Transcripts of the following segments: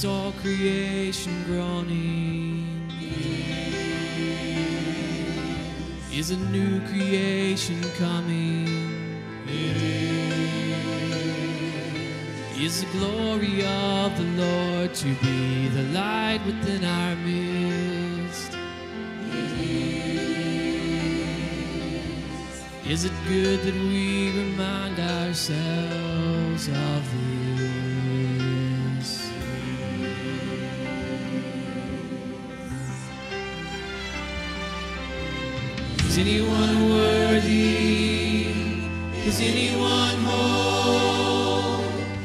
Is all creation groaning? Is a new creation coming? It is. the glory of the Lord to be the light within our midst? It is. Is it good that we remind ourselves of this? Is anyone worthy? Is anyone whole?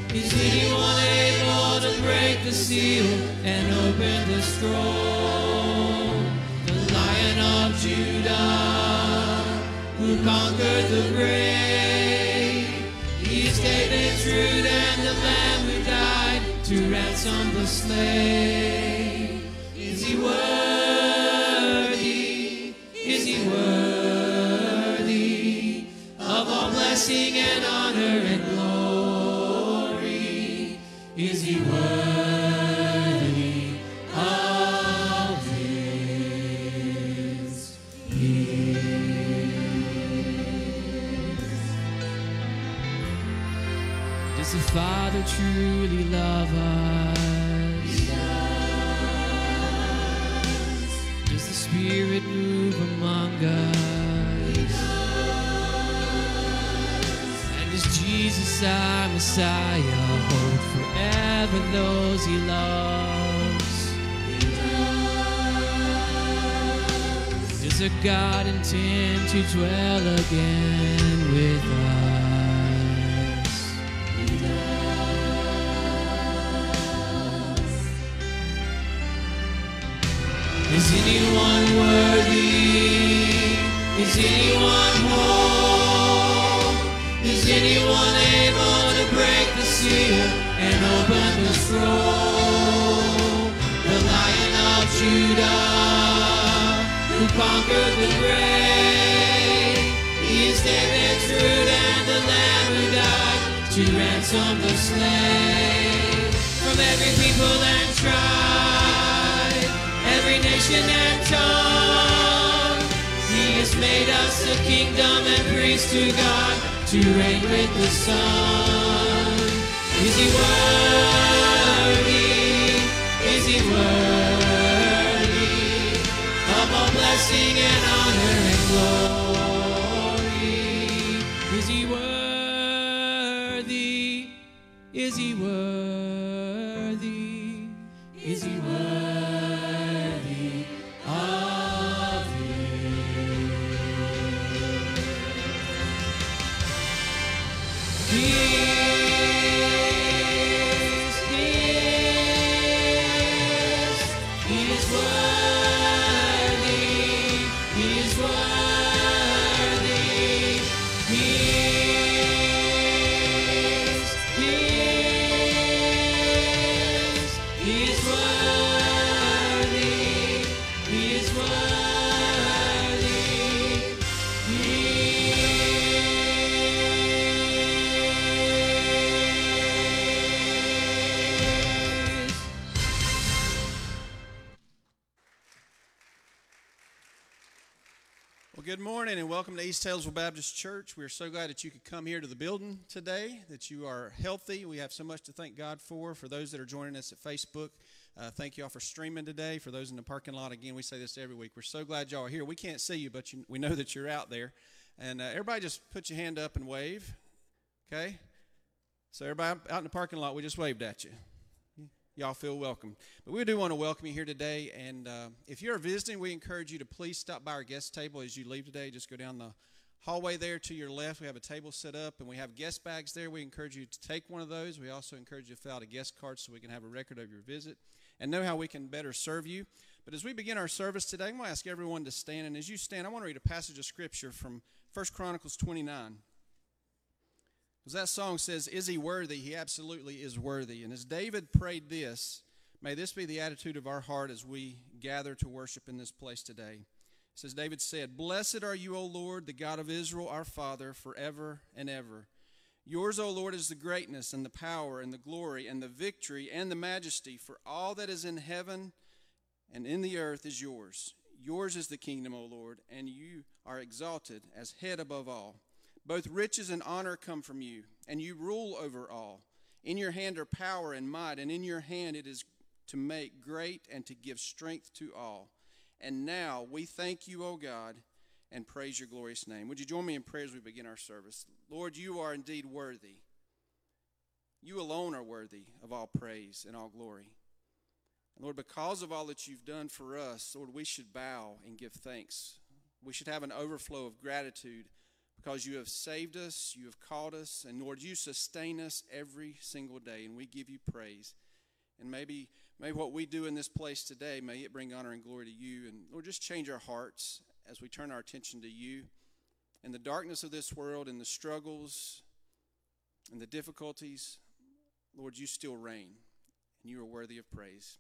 Is anyone able to break the seal and open the scroll? The Lion of Judah, who conquered the grave. He is David's root and the Lamb who died to ransom the slave. Is he worthy? Worthy of all blessing and honor and glory? Is he worthy of his Does the Father truly love us? Does the Spirit move And is Jesus our Messiah forever those he loves? Does a God intend to dwell again with us? Is anyone whole? Is anyone able to break the seal and open the scroll? The Lion of Judah, who conquered the grave. He is David's root and the Lamb who died to ransom the slave from every people and tribe every nation and tongue. Us a kingdom and priest to God to reign with the Son. Is he worthy? Is he worthy of all blessing and honor and glory? Is he worthy? Is he worthy? Morning and welcome to East Taylorsville Baptist Church. We are so glad that you could come here to the building today, that you are healthy. We have so much to thank God for. For those that are joining us at Facebook, uh, thank you all for streaming today. For those in the parking lot, again, we say this every week. We're so glad y'all are here. We can't see you, but you, we know that you're out there. And uh, everybody just put your hand up and wave, okay? So everybody out in the parking lot, we just waved at you y'all feel welcome. But we do want to welcome you here today. And uh, if you're visiting, we encourage you to please stop by our guest table as you leave today. Just go down the hallway there to your left, we have a table set up and we have guest bags there. We encourage you to take one of those. We also encourage you to fill out a guest card so we can have a record of your visit and know how we can better serve you. But as we begin our service today, I'm going to ask everyone to stand. And as you stand, I want to read a passage of scripture from 1 Chronicles 29. Because that song says, Is he worthy? He absolutely is worthy. And as David prayed this, may this be the attitude of our heart as we gather to worship in this place today. It says, David said, Blessed are you, O Lord, the God of Israel, our Father, forever and ever. Yours, O Lord, is the greatness and the power and the glory and the victory and the majesty, for all that is in heaven and in the earth is yours. Yours is the kingdom, O Lord, and you are exalted as head above all. Both riches and honor come from you, and you rule over all. In your hand are power and might, and in your hand it is to make great and to give strength to all. And now we thank you, O God, and praise your glorious name. Would you join me in prayer as we begin our service? Lord, you are indeed worthy. You alone are worthy of all praise and all glory. Lord, because of all that you've done for us, Lord, we should bow and give thanks. We should have an overflow of gratitude because you have saved us, you have called us, and Lord, you sustain us every single day, and we give you praise. And maybe May what we do in this place today, may it bring honor and glory to you. And Lord, just change our hearts as we turn our attention to you. In the darkness of this world, in the struggles and the difficulties, Lord, you still reign, and you are worthy of praise.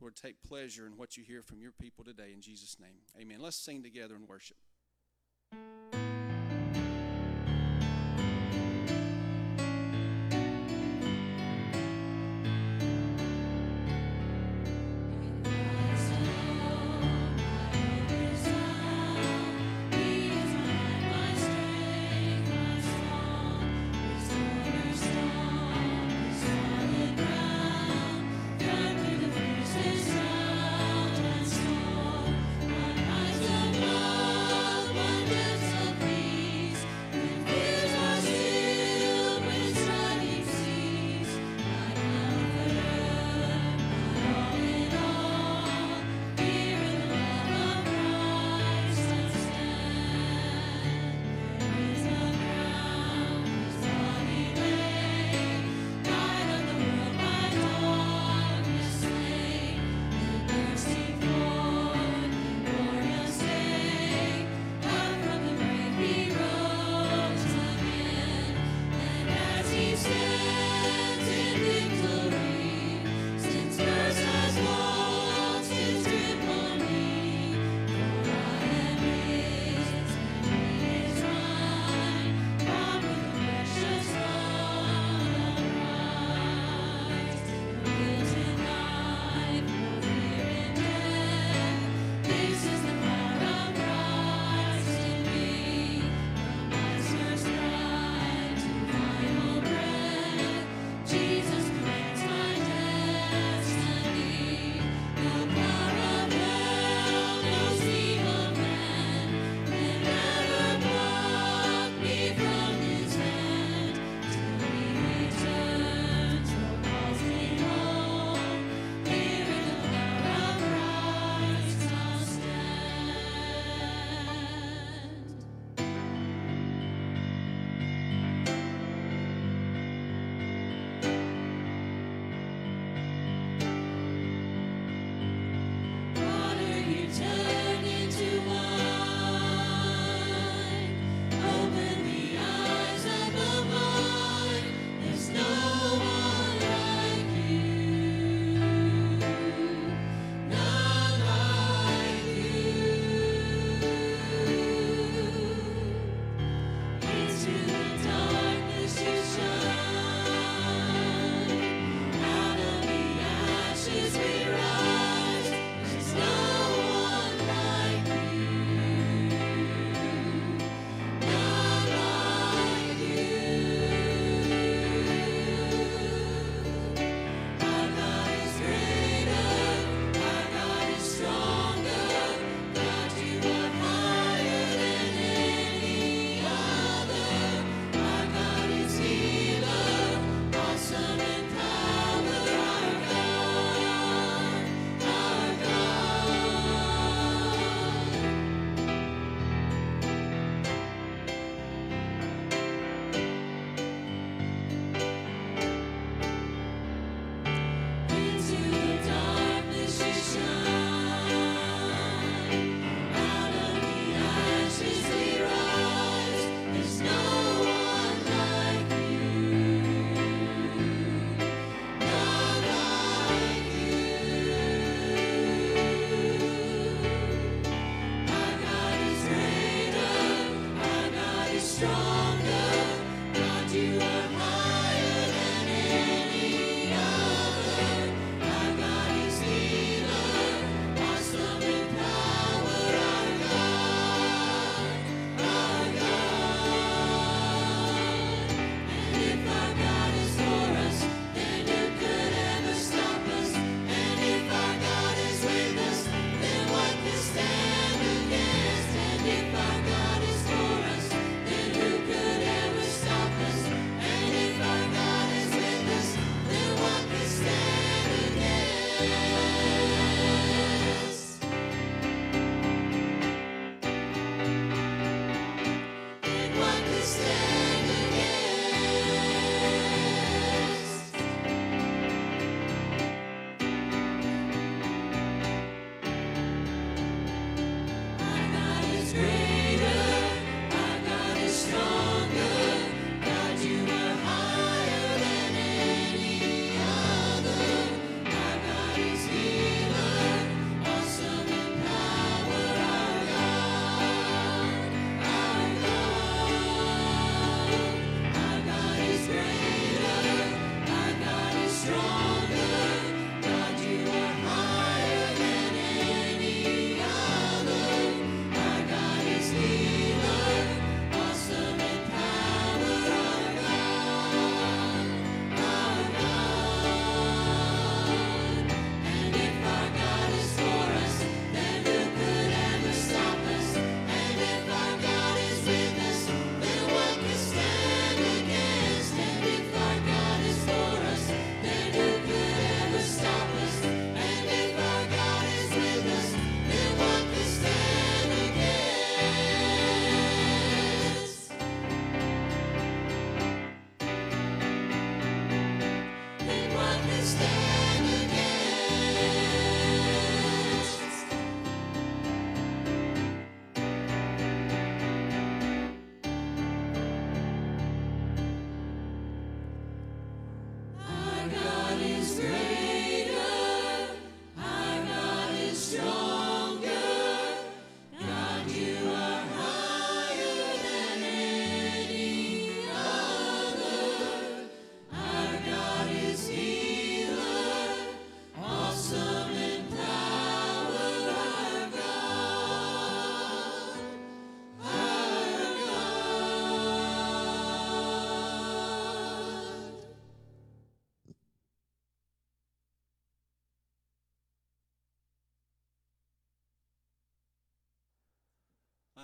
Lord, take pleasure in what you hear from your people today. In Jesus' name, amen. Let's sing together and worship.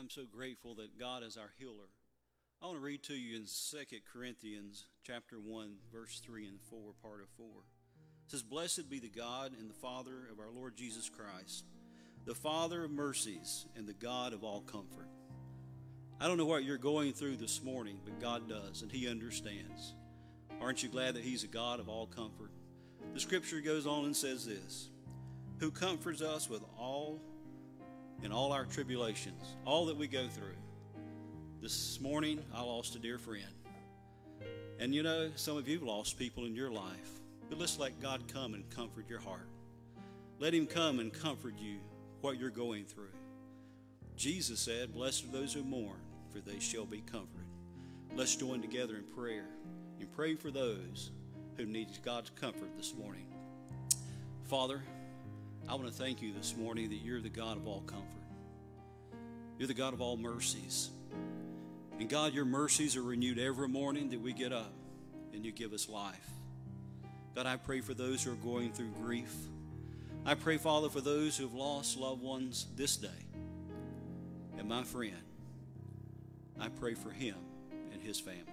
I'm so grateful that God is our healer. I want to read to you in 2 Corinthians chapter 1, verse 3 and 4, part of 4. It says, Blessed be the God and the Father of our Lord Jesus Christ, the Father of mercies and the God of all comfort. I don't know what you're going through this morning, but God does, and He understands. Aren't you glad that He's a God of all comfort? The scripture goes on and says this Who comforts us with all in all our tribulations, all that we go through. This morning, I lost a dear friend. And you know, some of you lost people in your life, but let's let God come and comfort your heart. Let Him come and comfort you what you're going through. Jesus said, Blessed are those who mourn, for they shall be comforted. Let's join together in prayer and pray for those who need God's comfort this morning. Father, I want to thank you this morning that you're the God of all comfort. You're the God of all mercies. And God, your mercies are renewed every morning that we get up and you give us life. God, I pray for those who are going through grief. I pray, Father, for those who have lost loved ones this day. And my friend, I pray for him and his family.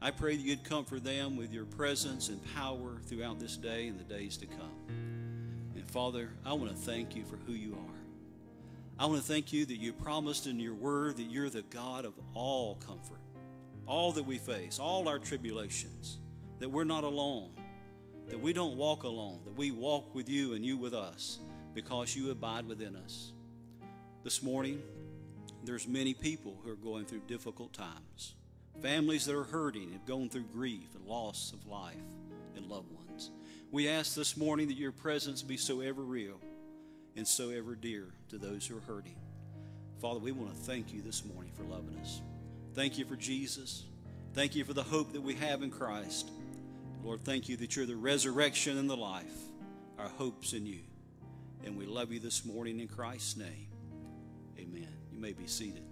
I pray that you'd comfort them with your presence and power throughout this day and the days to come. Father, I want to thank you for who you are. I want to thank you that you promised in your word that you're the God of all comfort, all that we face, all our tribulations, that we're not alone, that we don't walk alone, that we walk with you and you with us because you abide within us. This morning, there's many people who are going through difficult times. Families that are hurting have gone through grief and loss of life and loved ones. We ask this morning that your presence be so ever real and so ever dear to those who are hurting. Father, we want to thank you this morning for loving us. Thank you for Jesus. Thank you for the hope that we have in Christ. Lord, thank you that you're the resurrection and the life. Our hope's in you. And we love you this morning in Christ's name. Amen. You may be seated.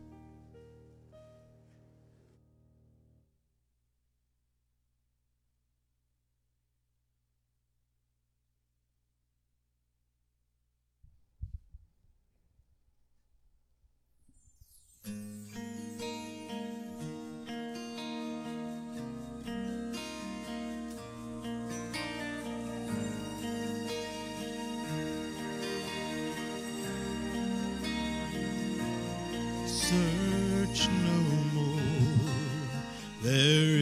Search no more. There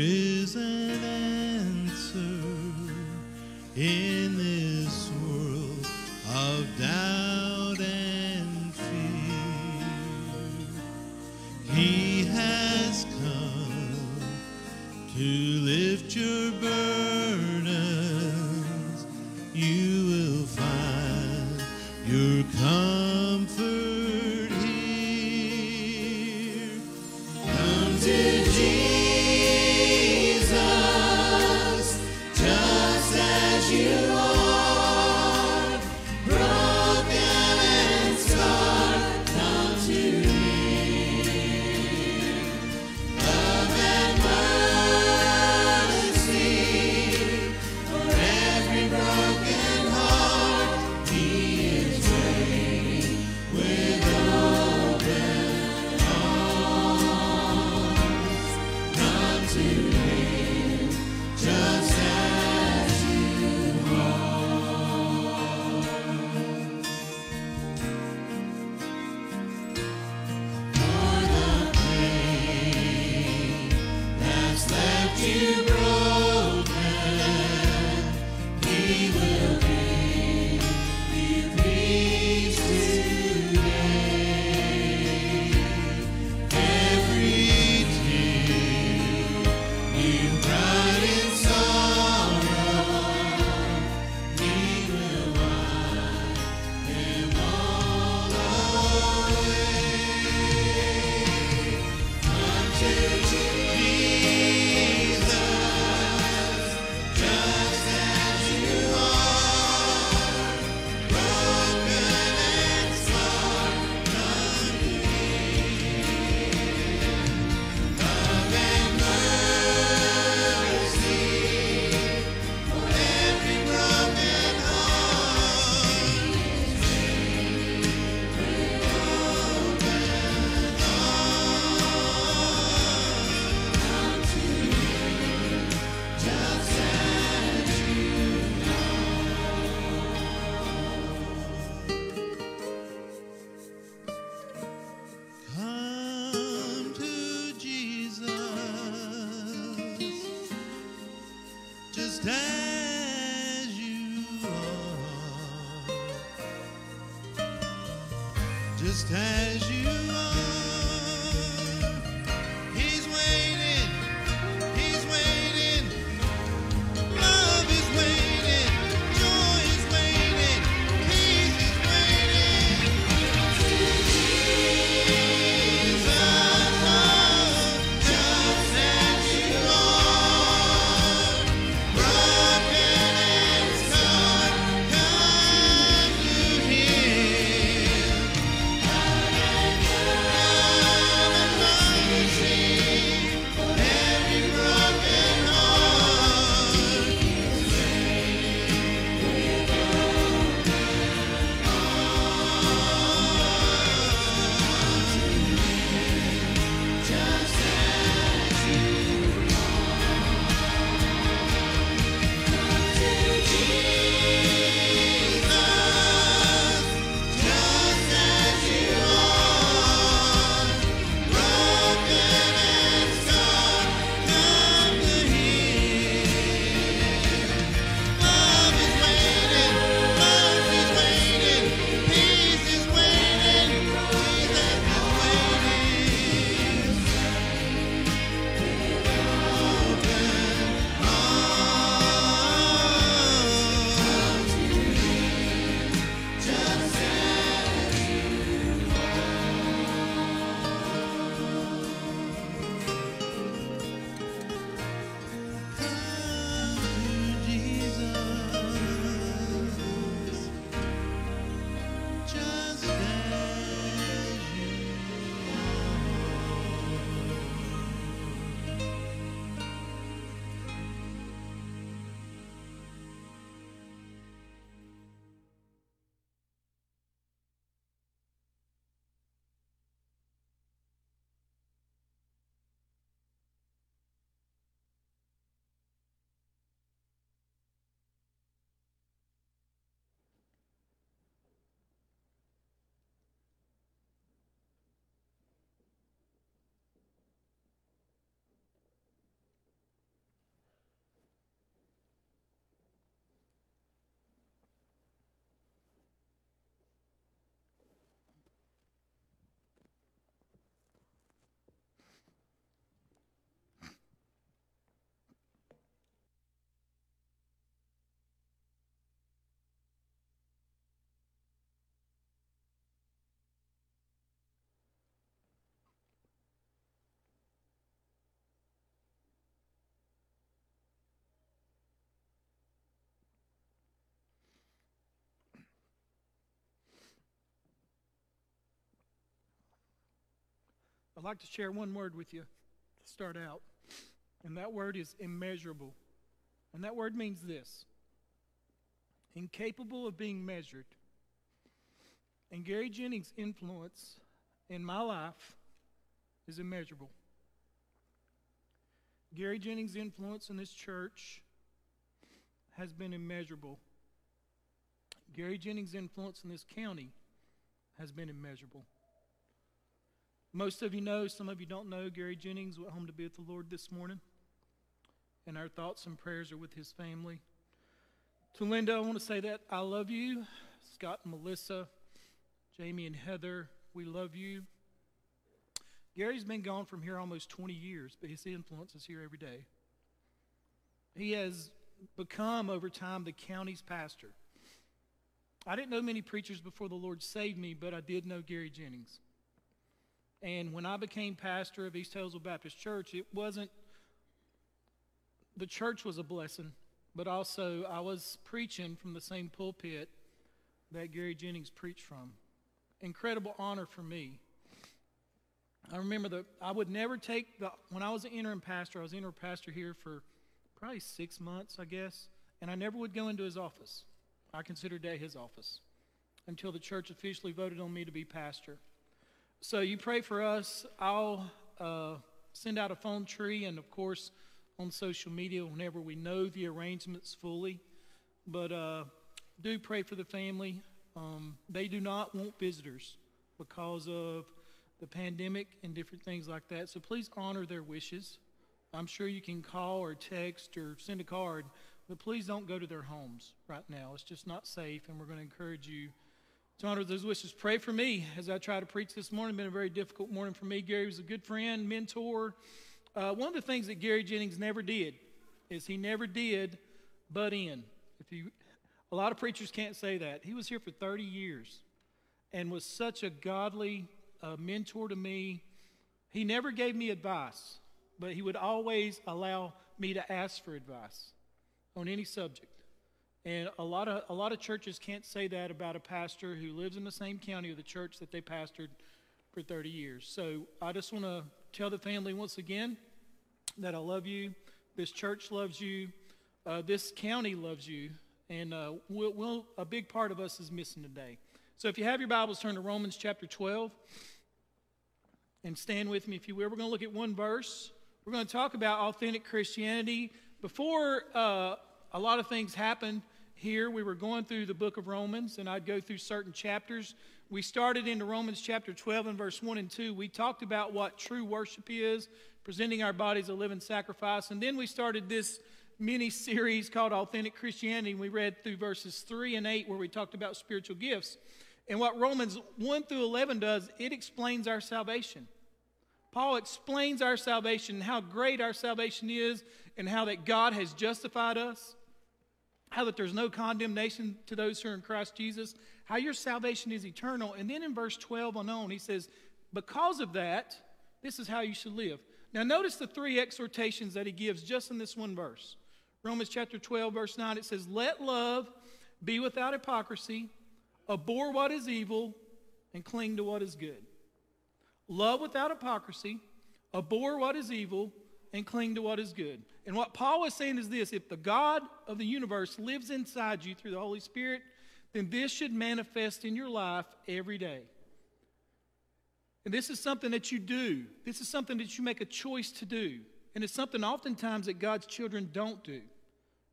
I'd like to share one word with you to start out, and that word is immeasurable. And that word means this incapable of being measured. And Gary Jennings' influence in my life is immeasurable. Gary Jennings' influence in this church has been immeasurable. Gary Jennings' influence in this county has been immeasurable. Most of you know, some of you don't know, Gary Jennings went home to be with the Lord this morning. And our thoughts and prayers are with his family. To Linda, I want to say that I love you. Scott and Melissa, Jamie and Heather, we love you. Gary's been gone from here almost 20 years, but his influence is here every day. He has become, over time, the county's pastor. I didn't know many preachers before the Lord saved me, but I did know Gary Jennings. And when I became pastor of East Hillsville Baptist Church, it wasn't, the church was a blessing, but also I was preaching from the same pulpit that Gary Jennings preached from. Incredible honor for me. I remember that I would never take the, when I was an interim pastor, I was interim pastor here for probably six months, I guess, and I never would go into his office. I considered that his office until the church officially voted on me to be pastor. So you pray for us. I'll uh, send out a phone tree and, of course, on social media whenever we know the arrangements fully. But uh, do pray for the family. Um, they do not want visitors because of the pandemic and different things like that. So please honor their wishes. I'm sure you can call or text or send a card, but please don't go to their homes right now. It's just not safe, and we're going to encourage you To honor those wishes, pray for me as I try to preach this morning. Been a very difficult morning for me. Gary was a good friend, mentor. Uh, one of the things that Gary Jennings never did is he never did butt in. If you, a lot of preachers can't say that. He was here for 30 years and was such a godly uh, mentor to me. He never gave me advice, but he would always allow me to ask for advice on any subject. And a lot of a lot of churches can't say that about a pastor who lives in the same county of the church that they pastored for 30 years. So I just want to tell the family once again that I love you. This church loves you. Uh, this county loves you. And uh, we'll, we'll, a big part of us is missing today. So if you have your Bibles, turn to Romans chapter 12 and stand with me, if you will. We're going to look at one verse. We're going to talk about authentic Christianity. Before uh, a lot of things happened here, we were going through the book of Romans, and I'd go through certain chapters. We started into Romans chapter 12 and verse 1 and 2. We talked about what true worship is, presenting our bodies a living sacrifice. And then we started this mini series called Authentic Christianity. And we read through verses 3 and 8 where we talked about spiritual gifts. And what Romans 1 through 11 does, it explains our salvation. Paul explains our salvation, how great our salvation is, and how that God has justified us, how that there's no condemnation to those who are in Christ Jesus, how your salvation is eternal. And then in verse 12 on on, he says, Because of that, this is how you should live. Now, notice the three exhortations that he gives just in this one verse. Romans chapter 12, verse 9, it says, Let love be without hypocrisy, abhor what is evil, and cling to what is good. Love without hypocrisy, abhor what is evil, and cling to what is good. And what Paul is saying is this if the God of the universe lives inside you through the Holy Spirit, then this should manifest in your life every day. And this is something that you do. This is something that you make a choice to do. And it's something oftentimes that God's children don't do.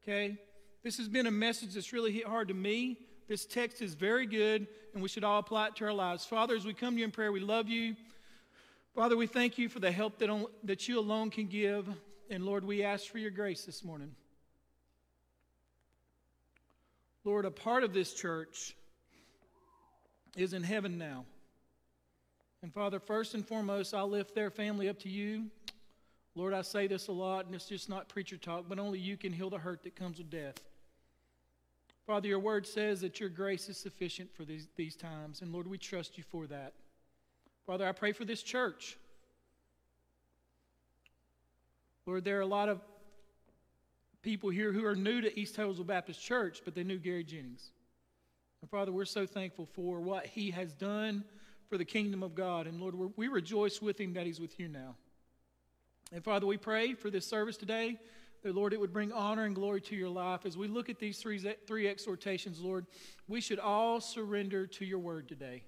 Okay? This has been a message that's really hit hard to me. This text is very good, and we should all apply it to our lives. Father, as we come to you in prayer, we love you. Father, we thank you for the help that, on, that you alone can give. And Lord, we ask for your grace this morning. Lord, a part of this church is in heaven now. And Father, first and foremost, I lift their family up to you. Lord, I say this a lot, and it's just not preacher talk, but only you can heal the hurt that comes with death. Father, your word says that your grace is sufficient for these, these times, and Lord, we trust you for that. Father, I pray for this church. Lord, there are a lot of people here who are new to East Hillsville Baptist Church, but they knew Gary Jennings. And Father, we're so thankful for what he has done for the kingdom of God. And Lord, we rejoice with him that he's with you now. And Father, we pray for this service today that, Lord, it would bring honor and glory to your life. As we look at these three, three exhortations, Lord, we should all surrender to your word today.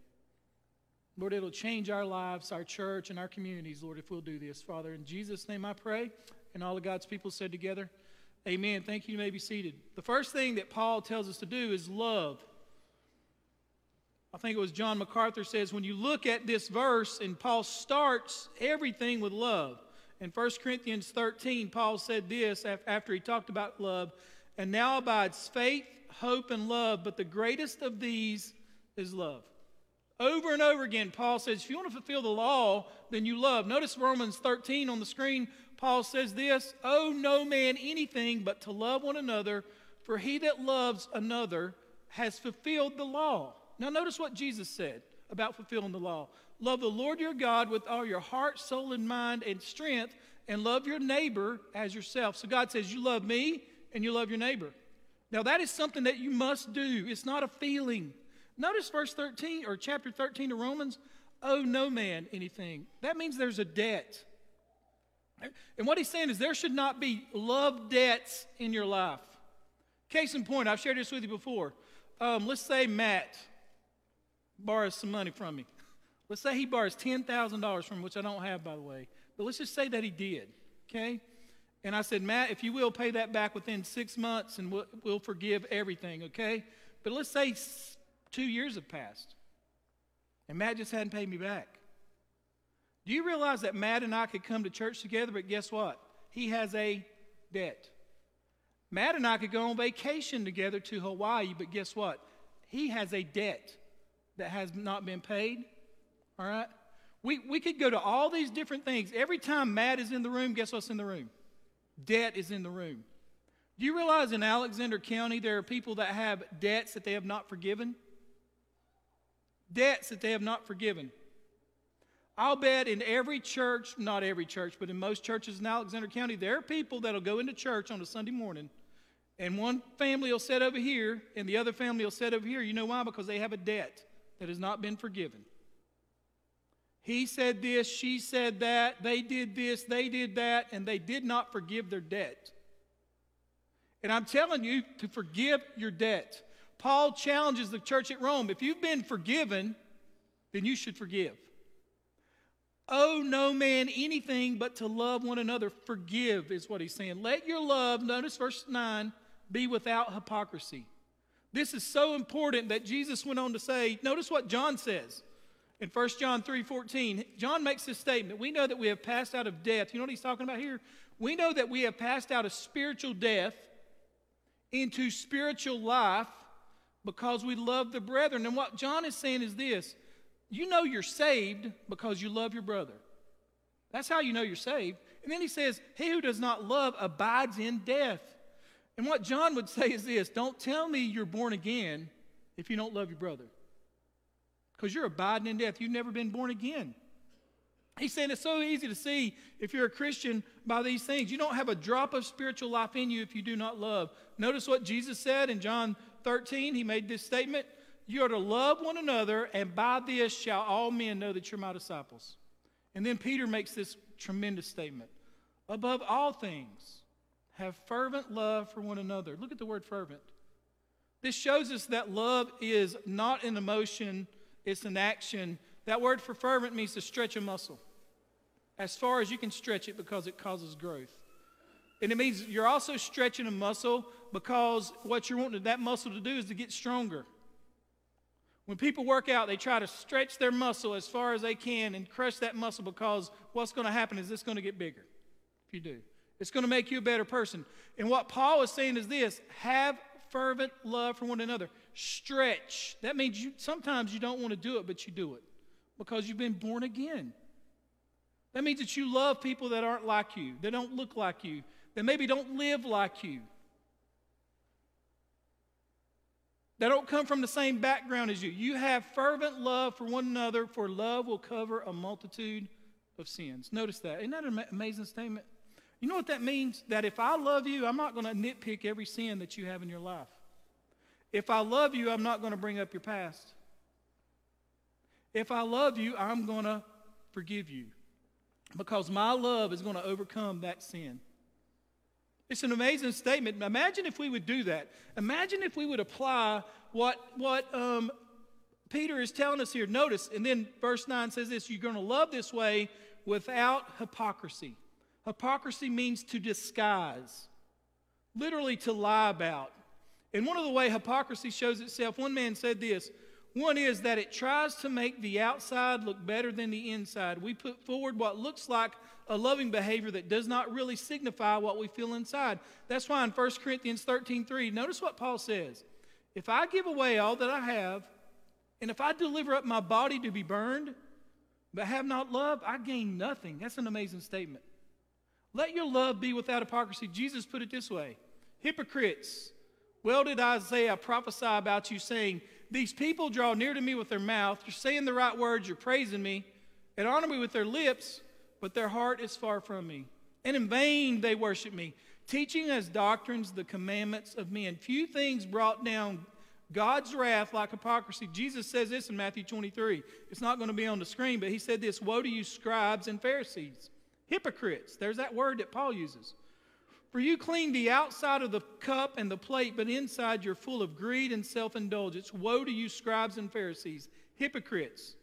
Lord, it'll change our lives, our church, and our communities, Lord, if we'll do this. Father, in Jesus' name I pray. And all of God's people said together, Amen. Thank you. You may be seated. The first thing that Paul tells us to do is love. I think it was John MacArthur says, when you look at this verse, and Paul starts everything with love. In 1 Corinthians 13, Paul said this after he talked about love, and now abides faith, hope, and love, but the greatest of these is love. Over and over again, Paul says, if you want to fulfill the law, then you love. Notice Romans 13 on the screen. Paul says this Owe no man anything but to love one another, for he that loves another has fulfilled the law. Now, notice what Jesus said about fulfilling the law love the Lord your God with all your heart, soul, and mind and strength, and love your neighbor as yourself. So, God says, You love me and you love your neighbor. Now, that is something that you must do, it's not a feeling. Notice verse 13 or chapter 13 of Romans owe no man anything. That means there's a debt. And what he's saying is there should not be love debts in your life. Case in point, I've shared this with you before. Um, let's say Matt borrows some money from me. Let's say he borrows $10,000 from which I don't have, by the way. But let's just say that he did, okay? And I said, Matt, if you will, pay that back within six months and we'll, we'll forgive everything, okay? But let's say two years have passed and Matt just hadn't paid me back. Do you realize that Matt and I could come to church together, but guess what? He has a debt. Matt and I could go on vacation together to Hawaii, but guess what? He has a debt that has not been paid. All right? We, we could go to all these different things. Every time Matt is in the room, guess what's in the room? Debt is in the room. Do you realize in Alexander County there are people that have debts that they have not forgiven? Debts that they have not forgiven. I'll bet in every church, not every church, but in most churches in Alexander County, there are people that'll go into church on a Sunday morning, and one family will sit over here, and the other family will sit over here. You know why? Because they have a debt that has not been forgiven. He said this, she said that, they did this, they did that, and they did not forgive their debt. And I'm telling you to forgive your debt. Paul challenges the church at Rome if you've been forgiven, then you should forgive. Owe no man anything but to love one another. Forgive is what he's saying. Let your love, notice verse 9, be without hypocrisy. This is so important that Jesus went on to say, notice what John says in 1 John 3 14. John makes this statement. We know that we have passed out of death. You know what he's talking about here? We know that we have passed out of spiritual death into spiritual life because we love the brethren. And what John is saying is this you know you're saved because you love your brother. That's how you know you're saved. And then he says, He who does not love abides in death. And what John would say is this don't tell me you're born again if you don't love your brother. Because you're abiding in death. You've never been born again. He's saying it's so easy to see if you're a Christian by these things. You don't have a drop of spiritual life in you if you do not love. Notice what Jesus said in John 13. He made this statement You are to love one another, and by this shall all men know that you're my disciples. And then Peter makes this tremendous statement Above all things, have fervent love for one another. Look at the word fervent. This shows us that love is not an emotion, it's an action that word for fervent means to stretch a muscle as far as you can stretch it because it causes growth. And it means you're also stretching a muscle because what you're wanting that muscle to do is to get stronger. When people work out, they try to stretch their muscle as far as they can and crush that muscle because what's going to happen is it's going to get bigger if you do. It's going to make you a better person. And what Paul is saying is this have fervent love for one another. Stretch. That means you sometimes you don't want to do it, but you do it because you've been born again. That means that you love people that aren't like you, that don't look like you, that maybe don't live like you, that don't come from the same background as you. You have fervent love for one another, for love will cover a multitude of sins. Notice that. Isn't that an amazing statement? You know what that means? That if I love you, I'm not going to nitpick every sin that you have in your life. If I love you, I'm not going to bring up your past. If I love you, I'm going to forgive you because my love is going to overcome that sin. It's an amazing statement. Imagine if we would do that. Imagine if we would apply what, what um, Peter is telling us here. Notice, and then verse 9 says this you're going to love this way without hypocrisy. Hypocrisy means to disguise, literally to lie about. And one of the way hypocrisy shows itself, one man said this one is that it tries to make the outside look better than the inside. We put forward what looks like a loving behavior that does not really signify what we feel inside. That's why in 1 Corinthians 13 3, notice what Paul says. If I give away all that I have, and if I deliver up my body to be burned, but have not love, I gain nothing. That's an amazing statement. Let your love be without hypocrisy. Jesus put it this way Hypocrites, well did Isaiah prophesy about you, saying, these people draw near to me with their mouth. You're saying the right words, you're praising me, and honor me with their lips, but their heart is far from me. And in vain they worship me, teaching as doctrines the commandments of men. Few things brought down God's wrath like hypocrisy. Jesus says this in Matthew 23. It's not going to be on the screen, but he said this Woe to you, scribes and Pharisees, hypocrites. There's that word that Paul uses. For you clean the outside of the cup and the plate, but inside you're full of greed and self indulgence. Woe to you, scribes and Pharisees, hypocrites!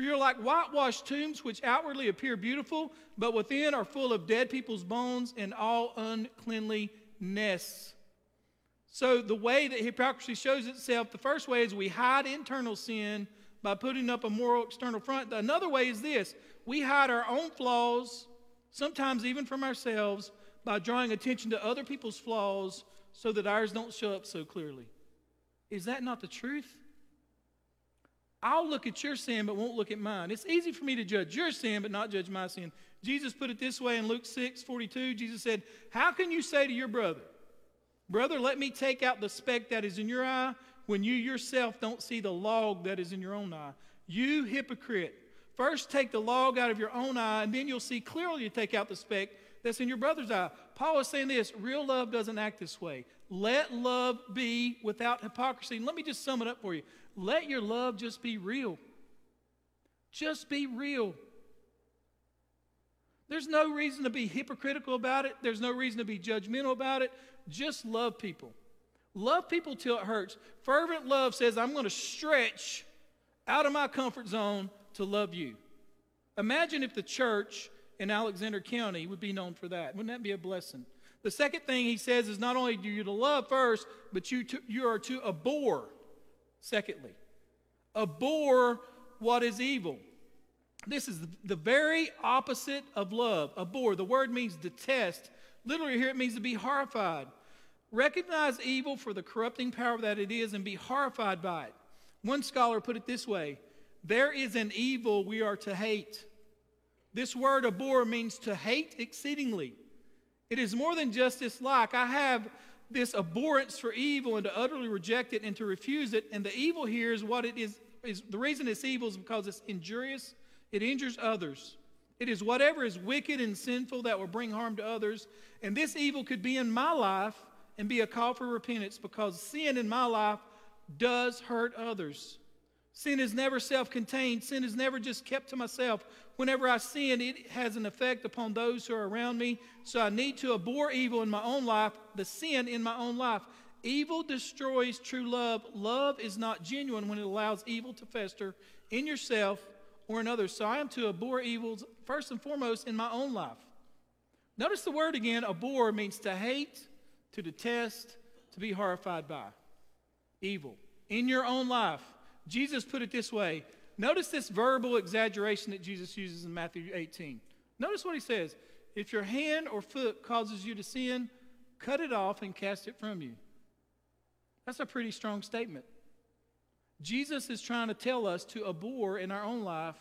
For you're like whitewashed tombs, which outwardly appear beautiful, but within are full of dead people's bones and all uncleanliness. So, the way that hypocrisy shows itself, the first way is we hide internal sin by putting up a moral external front. Another way is this we hide our own flaws, sometimes even from ourselves by drawing attention to other people's flaws so that ours don't show up so clearly. Is that not the truth? I'll look at your sin but won't look at mine. It's easy for me to judge your sin but not judge my sin. Jesus put it this way in Luke 6 42. Jesus said, How can you say to your brother, Brother, let me take out the speck that is in your eye when you yourself don't see the log that is in your own eye? You hypocrite. First take the log out of your own eye, and then you'll see clearly to take out the speck that's in your brother's eye. Paul is saying this real love doesn't act this way. Let love be without hypocrisy. And let me just sum it up for you. Let your love just be real. Just be real. There's no reason to be hypocritical about it. There's no reason to be judgmental about it. Just love people. Love people till it hurts. Fervent love says, I'm going to stretch out of my comfort zone to love you. Imagine if the church in Alexander County would be known for that. Wouldn't that be a blessing? The second thing he says is not only do you to love first, but you, to, you are to abhor, secondly. Abhor what is evil. This is the, the very opposite of love. Abhor. The word means detest. Literally, here it means to be horrified. Recognize evil for the corrupting power that it is and be horrified by it. One scholar put it this way There is an evil we are to hate. This word abhor means to hate exceedingly. It is more than just dislike. I have this abhorrence for evil and to utterly reject it and to refuse it. And the evil here is what it is, is the reason it's evil is because it's injurious, it injures others. It is whatever is wicked and sinful that will bring harm to others. And this evil could be in my life and be a call for repentance because sin in my life does hurt others. Sin is never self contained. Sin is never just kept to myself. Whenever I sin, it has an effect upon those who are around me. So I need to abhor evil in my own life, the sin in my own life. Evil destroys true love. Love is not genuine when it allows evil to fester in yourself or in others. So I am to abhor evils first and foremost in my own life. Notice the word again abhor means to hate, to detest, to be horrified by. Evil. In your own life. Jesus put it this way. Notice this verbal exaggeration that Jesus uses in Matthew 18. Notice what he says If your hand or foot causes you to sin, cut it off and cast it from you. That's a pretty strong statement. Jesus is trying to tell us to abhor in our own life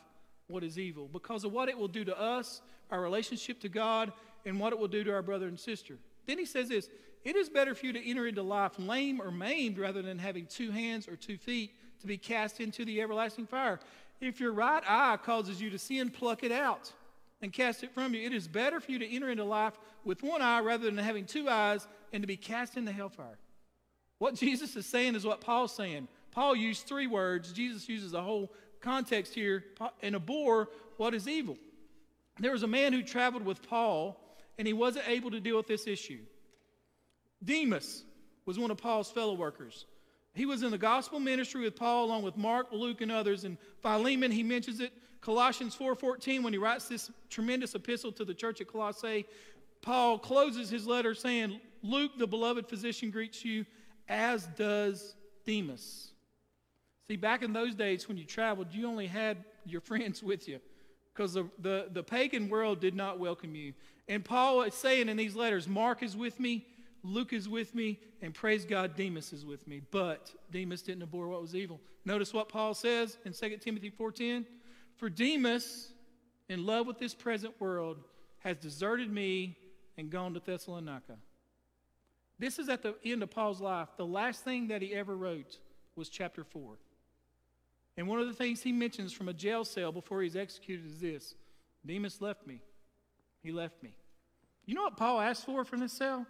what is evil because of what it will do to us, our relationship to God, and what it will do to our brother and sister. Then he says this It is better for you to enter into life lame or maimed rather than having two hands or two feet to be cast into the everlasting fire. If your right eye causes you to sin, pluck it out and cast it from you. It is better for you to enter into life with one eye rather than having two eyes and to be cast into hellfire. What Jesus is saying is what Paul's saying. Paul used three words. Jesus uses a whole context here and abhor what is evil. There was a man who traveled with Paul, and he wasn't able to deal with this issue. Demas was one of Paul's fellow workers. He was in the gospel ministry with Paul along with Mark, Luke, and others. And Philemon, he mentions it. Colossians 4.14, when he writes this tremendous epistle to the church at Colossae, Paul closes his letter saying, Luke, the beloved physician, greets you, as does Demas. See, back in those days when you traveled, you only had your friends with you because the, the, the pagan world did not welcome you. And Paul is saying in these letters, Mark is with me, Luke is with me, and praise God, Demas is with me. But Demas didn't abhor what was evil. Notice what Paul says in 2 Timothy 4.10. For Demas, in love with this present world, has deserted me and gone to Thessalonica. This is at the end of Paul's life. The last thing that he ever wrote was chapter 4. And one of the things he mentions from a jail cell before he's executed is this Demas left me. He left me. You know what Paul asked for from this cell?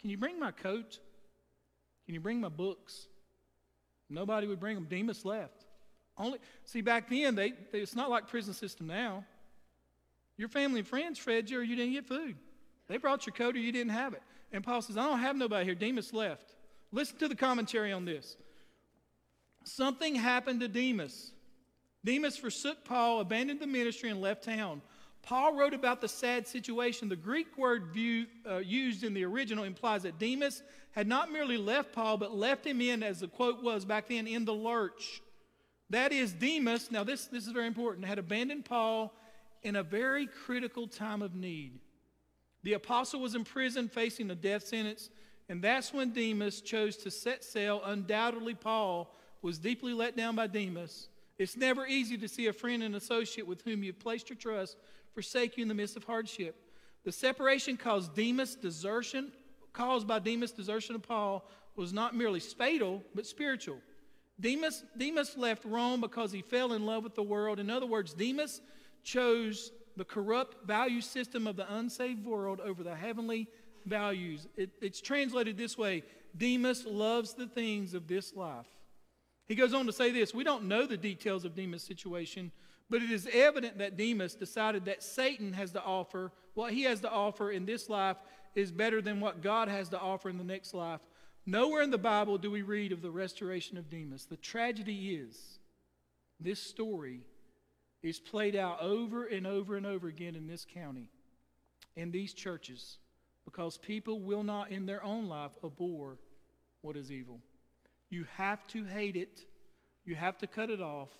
Can you bring my coat? Can you bring my books? Nobody would bring them. Demas left. Only see back then they, they it's not like prison system now. Your family and friends fed you or you didn't get food. They brought your coat or you didn't have it. And Paul says, I don't have nobody here. Demas left. Listen to the commentary on this. Something happened to Demas. Demas forsook Paul, abandoned the ministry, and left town. Paul wrote about the sad situation. The Greek word view, uh, used in the original implies that Demas had not merely left Paul, but left him in, as the quote was back then, in the lurch. That is, Demas, now this, this is very important, had abandoned Paul in a very critical time of need. The apostle was in prison facing a death sentence, and that's when Demas chose to set sail. Undoubtedly, Paul was deeply let down by Demas, It's never easy to see a friend and associate with whom you've placed your trust forsake you in the midst of hardship. The separation caused Demas desertion, caused by Demas' desertion of Paul was not merely fatal, but spiritual. Demas, Demas left Rome because he fell in love with the world. In other words, Demas chose the corrupt value system of the unsaved world over the heavenly values. It, it's translated this way Demas loves the things of this life. He goes on to say this We don't know the details of Demas' situation, but it is evident that Demas decided that Satan has to offer, what he has to offer in this life is better than what God has to offer in the next life. Nowhere in the Bible do we read of the restoration of Demas. The tragedy is this story is played out over and over and over again in this county, in these churches, because people will not in their own life abhor what is evil. You have to hate it, you have to cut it off,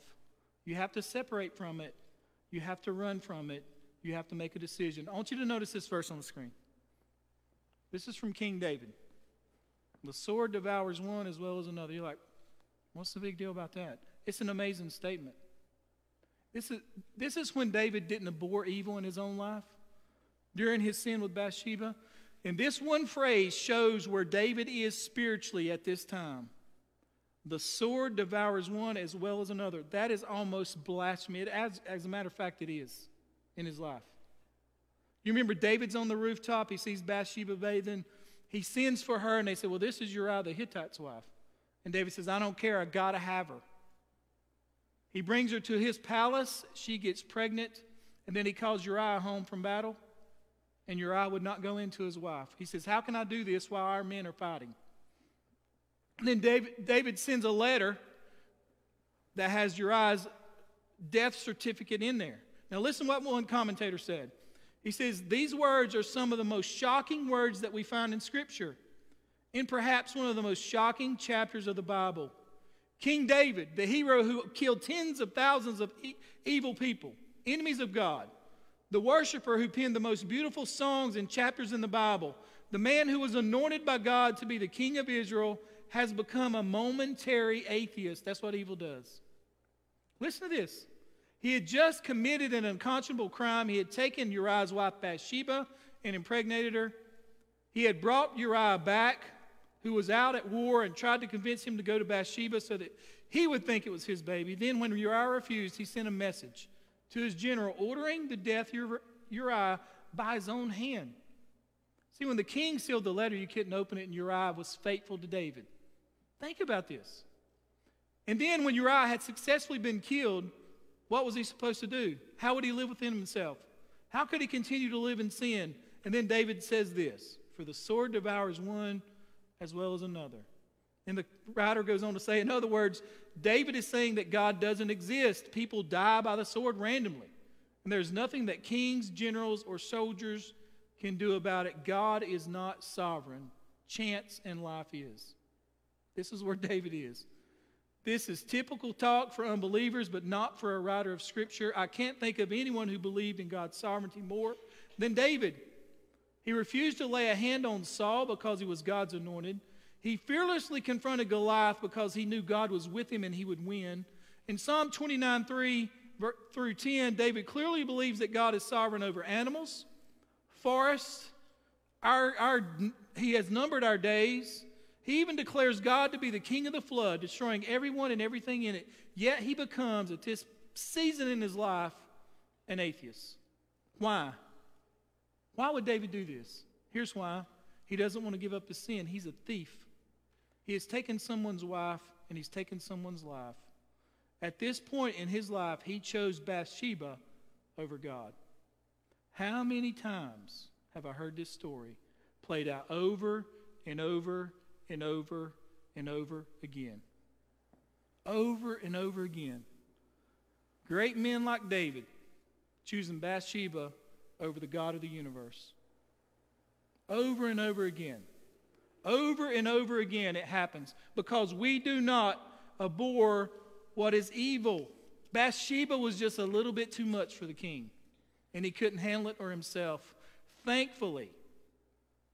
you have to separate from it, you have to run from it, you have to make a decision. I want you to notice this verse on the screen. This is from King David. The sword devours one as well as another. You're like, what's the big deal about that? It's an amazing statement. This is, this is when David didn't abhor evil in his own life during his sin with Bathsheba. And this one phrase shows where David is spiritually at this time. The sword devours one as well as another. That is almost blasphemy. It, as, as a matter of fact, it is in his life. You remember David's on the rooftop. He sees Bathsheba bathing. He sends for her, and they say, Well, this is Uriah the Hittite's wife. And David says, I don't care. I got to have her. He brings her to his palace. She gets pregnant. And then he calls Uriah home from battle. And Uriah would not go into his wife. He says, How can I do this while our men are fighting? Then David, David sends a letter that has Uriah's death certificate in there. Now, listen what one commentator said. He says, These words are some of the most shocking words that we find in Scripture, in perhaps one of the most shocking chapters of the Bible. King David, the hero who killed tens of thousands of e- evil people, enemies of God, the worshiper who penned the most beautiful songs and chapters in the Bible, the man who was anointed by God to be the king of Israel, has become a momentary atheist. That's what evil does. Listen to this. He had just committed an unconscionable crime. He had taken Uriah's wife Bathsheba and impregnated her. He had brought Uriah back, who was out at war, and tried to convince him to go to Bathsheba so that he would think it was his baby. Then, when Uriah refused, he sent a message to his general ordering the death of Uriah by his own hand. See, when the king sealed the letter, you couldn't open it, and Uriah was faithful to David. Think about this. And then, when Uriah had successfully been killed, what was he supposed to do? How would he live within himself? How could he continue to live in sin? And then David says this For the sword devours one as well as another. And the writer goes on to say, in other words, David is saying that God doesn't exist. People die by the sword randomly. And there's nothing that kings, generals, or soldiers can do about it. God is not sovereign. Chance and life is. This is where David is. This is typical talk for unbelievers, but not for a writer of Scripture. I can't think of anyone who believed in God's sovereignty more than David. He refused to lay a hand on Saul because he was God's anointed. He fearlessly confronted Goliath because he knew God was with him and he would win. In Psalm 29 3 through 10, David clearly believes that God is sovereign over animals, forests, our, our, he has numbered our days, he even declares God to be the king of the flood, destroying everyone and everything in it. Yet he becomes, at this season in his life, an atheist. Why? Why would David do this? Here's why. He doesn't want to give up his sin. He's a thief. He has taken someone's wife and he's taken someone's life. At this point in his life, he chose Bathsheba over God. How many times have I heard this story played out over and over and over and over again. Over and over again. Great men like David choosing Bathsheba over the God of the universe. Over and over again. Over and over again it happens because we do not abhor what is evil. Bathsheba was just a little bit too much for the king, and he couldn't handle it or himself. Thankfully,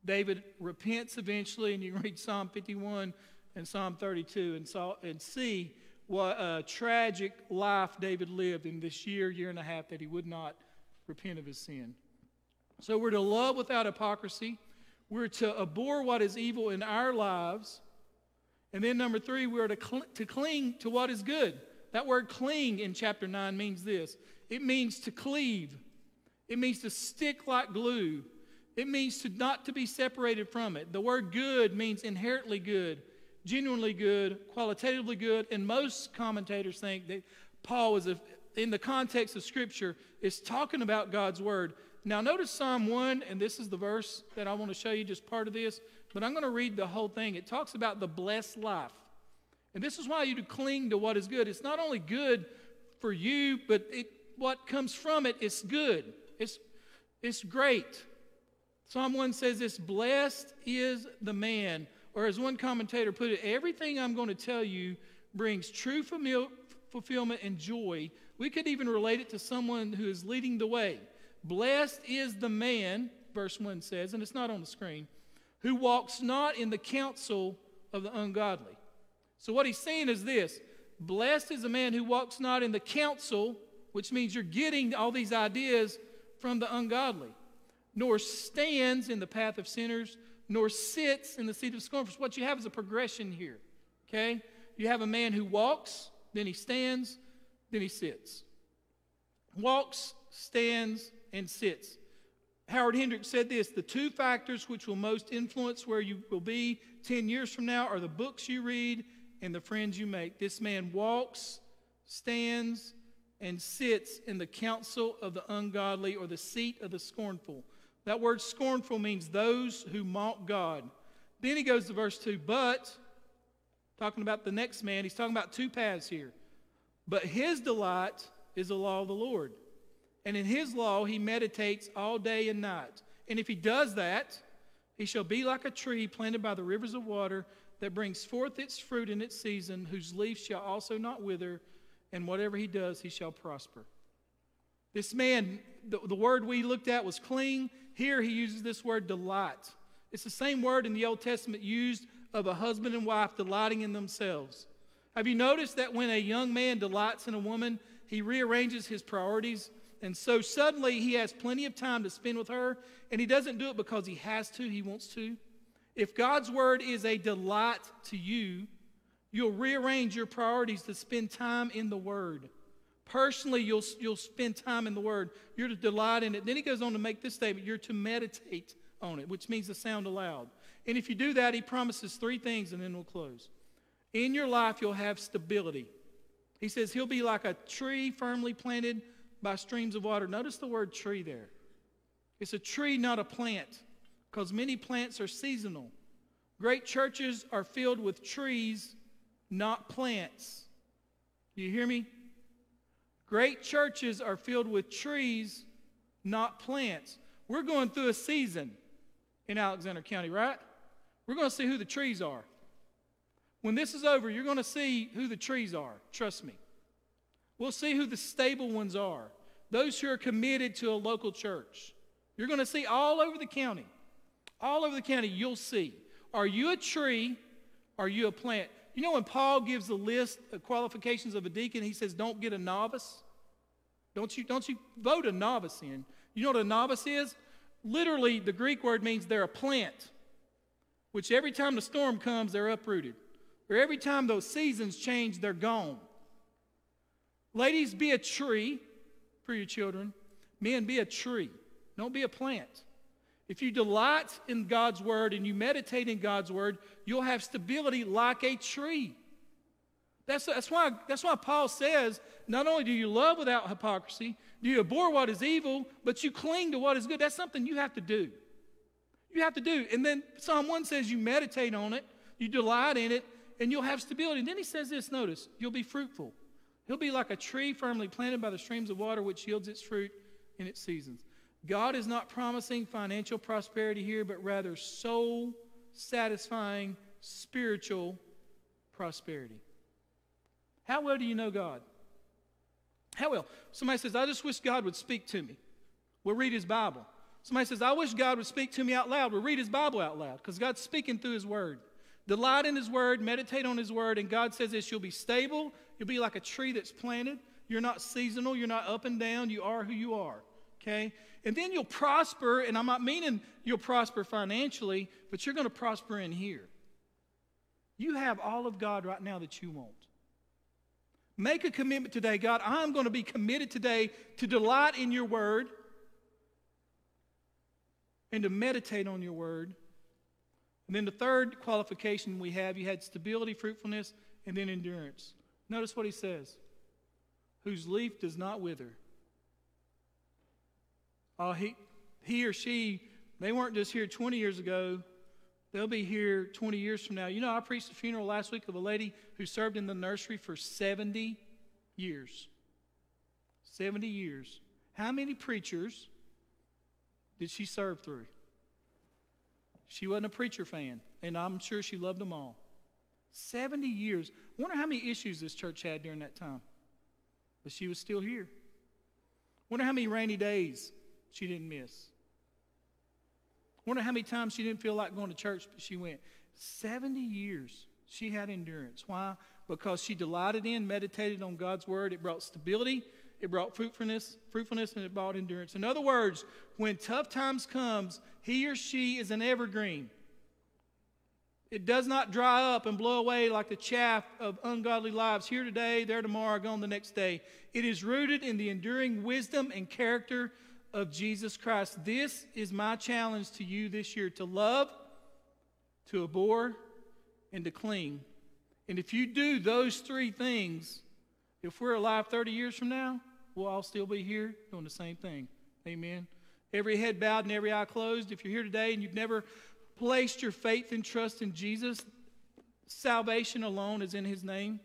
David repents eventually, and you read Psalm 51 and Psalm 32 and, saw, and see what a tragic life David lived in this year, year and a half that he would not repent of his sin. So we're to love without hypocrisy. We're to abhor what is evil in our lives. And then, number three, we're to, cl- to cling to what is good. That word cling in chapter 9 means this it means to cleave, it means to stick like glue, it means to not to be separated from it. The word good means inherently good, genuinely good, qualitatively good, and most commentators think that Paul is, a, in the context of Scripture, is talking about God's word. Now, notice Psalm 1, and this is the verse that I want to show you, just part of this, but I'm going to read the whole thing. It talks about the blessed life. And this is why you to cling to what is good. It's not only good for you, but it, what comes from it is good. It's, it's great. Psalm 1 says this Blessed is the man, or as one commentator put it, everything I'm going to tell you brings true fulfillment and joy. We could even relate it to someone who is leading the way. Blessed is the man, verse 1 says, and it's not on the screen, who walks not in the counsel of the ungodly. So, what he's saying is this Blessed is the man who walks not in the counsel, which means you're getting all these ideas from the ungodly, nor stands in the path of sinners, nor sits in the seat of scornful. What you have is a progression here, okay? You have a man who walks, then he stands, then he sits. Walks, stands, and sits. Howard Hendricks said this the two factors which will most influence where you will be 10 years from now are the books you read and the friends you make. This man walks, stands, and sits in the counsel of the ungodly or the seat of the scornful. That word scornful means those who mock God. Then he goes to verse 2 But, talking about the next man, he's talking about two paths here. But his delight is the law of the Lord and in his law he meditates all day and night. And if he does that, he shall be like a tree planted by the rivers of water that brings forth its fruit in its season, whose leaf shall also not wither, and whatever he does, he shall prosper. This man, the, the word we looked at was cling. Here he uses this word delight. It's the same word in the Old Testament used of a husband and wife delighting in themselves. Have you noticed that when a young man delights in a woman, he rearranges his priorities? And so suddenly he has plenty of time to spend with her, and he doesn't do it because he has to, he wants to. If God's word is a delight to you, you'll rearrange your priorities to spend time in the word. Personally, you'll, you'll spend time in the word. You're to delight in it. Then he goes on to make this statement you're to meditate on it, which means to sound aloud. And if you do that, he promises three things, and then we'll close. In your life, you'll have stability. He says he'll be like a tree firmly planted by streams of water. Notice the word tree there. It's a tree, not a plant, because many plants are seasonal. Great churches are filled with trees, not plants. Do you hear me? Great churches are filled with trees, not plants. We're going through a season in Alexander County, right? We're going to see who the trees are. When this is over, you're going to see who the trees are. Trust me. We'll see who the stable ones are those who are committed to a local church. You're going to see all over the county. All over the county, you'll see. Are you a tree? Are you a plant? You know, when Paul gives the list of qualifications of a deacon, he says, Don't get a novice. Don't you, don't you vote a novice in. You know what a novice is? Literally, the Greek word means they're a plant, which every time the storm comes, they're uprooted. Or every time those seasons change, they're gone. Ladies, be a tree for your children. Men, be a tree, don't be a plant. If you delight in God's word and you meditate in God's word, you'll have stability like a tree. That's, that's, why, that's why Paul says not only do you love without hypocrisy, do you abhor what is evil, but you cling to what is good. That's something you have to do. You have to do. And then Psalm 1 says you meditate on it, you delight in it, and you'll have stability. And then he says this notice, you'll be fruitful. He'll be like a tree firmly planted by the streams of water, which yields its fruit in its seasons. God is not promising financial prosperity here, but rather soul satisfying spiritual prosperity. How well do you know God? How well? Somebody says, I just wish God would speak to me. We'll read his Bible. Somebody says, I wish God would speak to me out loud. We'll read his Bible out loud because God's speaking through his word. Delight in His Word, meditate on His Word, and God says this you'll be stable. You'll be like a tree that's planted. You're not seasonal. You're not up and down. You are who you are. Okay? And then you'll prosper, and I'm not meaning you'll prosper financially, but you're going to prosper in here. You have all of God right now that you want. Make a commitment today. God, I'm going to be committed today to delight in your word and to meditate on your word. And then the third qualification we have, you had stability, fruitfulness, and then endurance. Notice what he says whose leaf does not wither. Uh, he, he or she, they weren't just here 20 years ago, they'll be here 20 years from now. You know, I preached a funeral last week of a lady who served in the nursery for 70 years. 70 years. How many preachers did she serve through? She wasn't a preacher fan, and I'm sure she loved them all. 70 years. Wonder how many issues this church had during that time. But she was still here. Wonder how many rainy days she didn't miss. Wonder how many times she didn't feel like going to church, but she went. 70 years she had endurance. Why? Because she delighted in, meditated on God's word. It brought stability, it brought fruitfulness, fruitfulness, and it brought endurance. In other words, when tough times comes, he or she is an evergreen. It does not dry up and blow away like the chaff of ungodly lives here today, there tomorrow, gone the next day. It is rooted in the enduring wisdom and character of Jesus Christ. This is my challenge to you this year to love, to abhor, and to cling. And if you do those three things, if we're alive 30 years from now, we'll all still be here doing the same thing. Amen. Every head bowed and every eye closed. If you're here today and you've never placed your faith and trust in Jesus, salvation alone is in his name.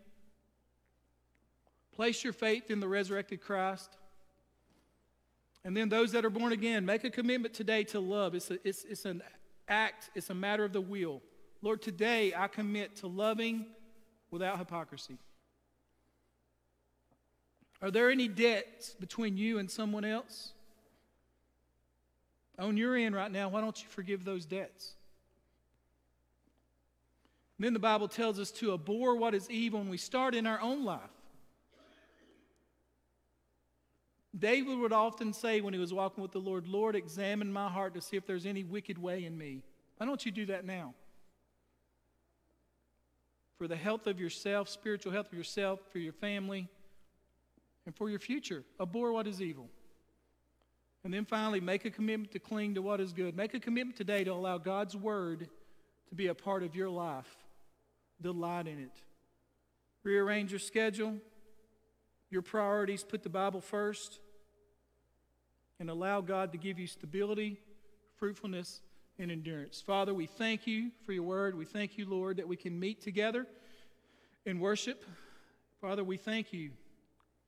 Place your faith in the resurrected Christ. And then those that are born again, make a commitment today to love. It's, a, it's, it's an act, it's a matter of the will. Lord, today I commit to loving without hypocrisy. Are there any debts between you and someone else? On your end right now, why don't you forgive those debts? And then the Bible tells us to abhor what is evil, and we start in our own life. David would often say when he was walking with the Lord, Lord, examine my heart to see if there's any wicked way in me. Why don't you do that now? For the health of yourself, spiritual health of yourself, for your family, and for your future. Abhor what is evil. And then finally, make a commitment to cling to what is good. Make a commitment today to allow God's word to be a part of your life. Delight in it. Rearrange your schedule, your priorities, put the Bible first, and allow God to give you stability, fruitfulness, and endurance. Father, we thank you for your word. We thank you, Lord, that we can meet together in worship. Father, we thank you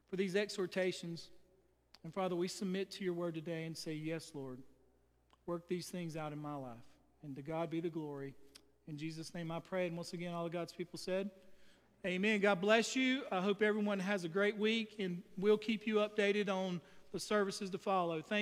for these exhortations. And Father, we submit to your word today and say, Yes, Lord, work these things out in my life. And to God be the glory. In Jesus' name I pray. And once again, all of God's people said, Amen. God bless you. I hope everyone has a great week, and we'll keep you updated on the services to follow. Thank.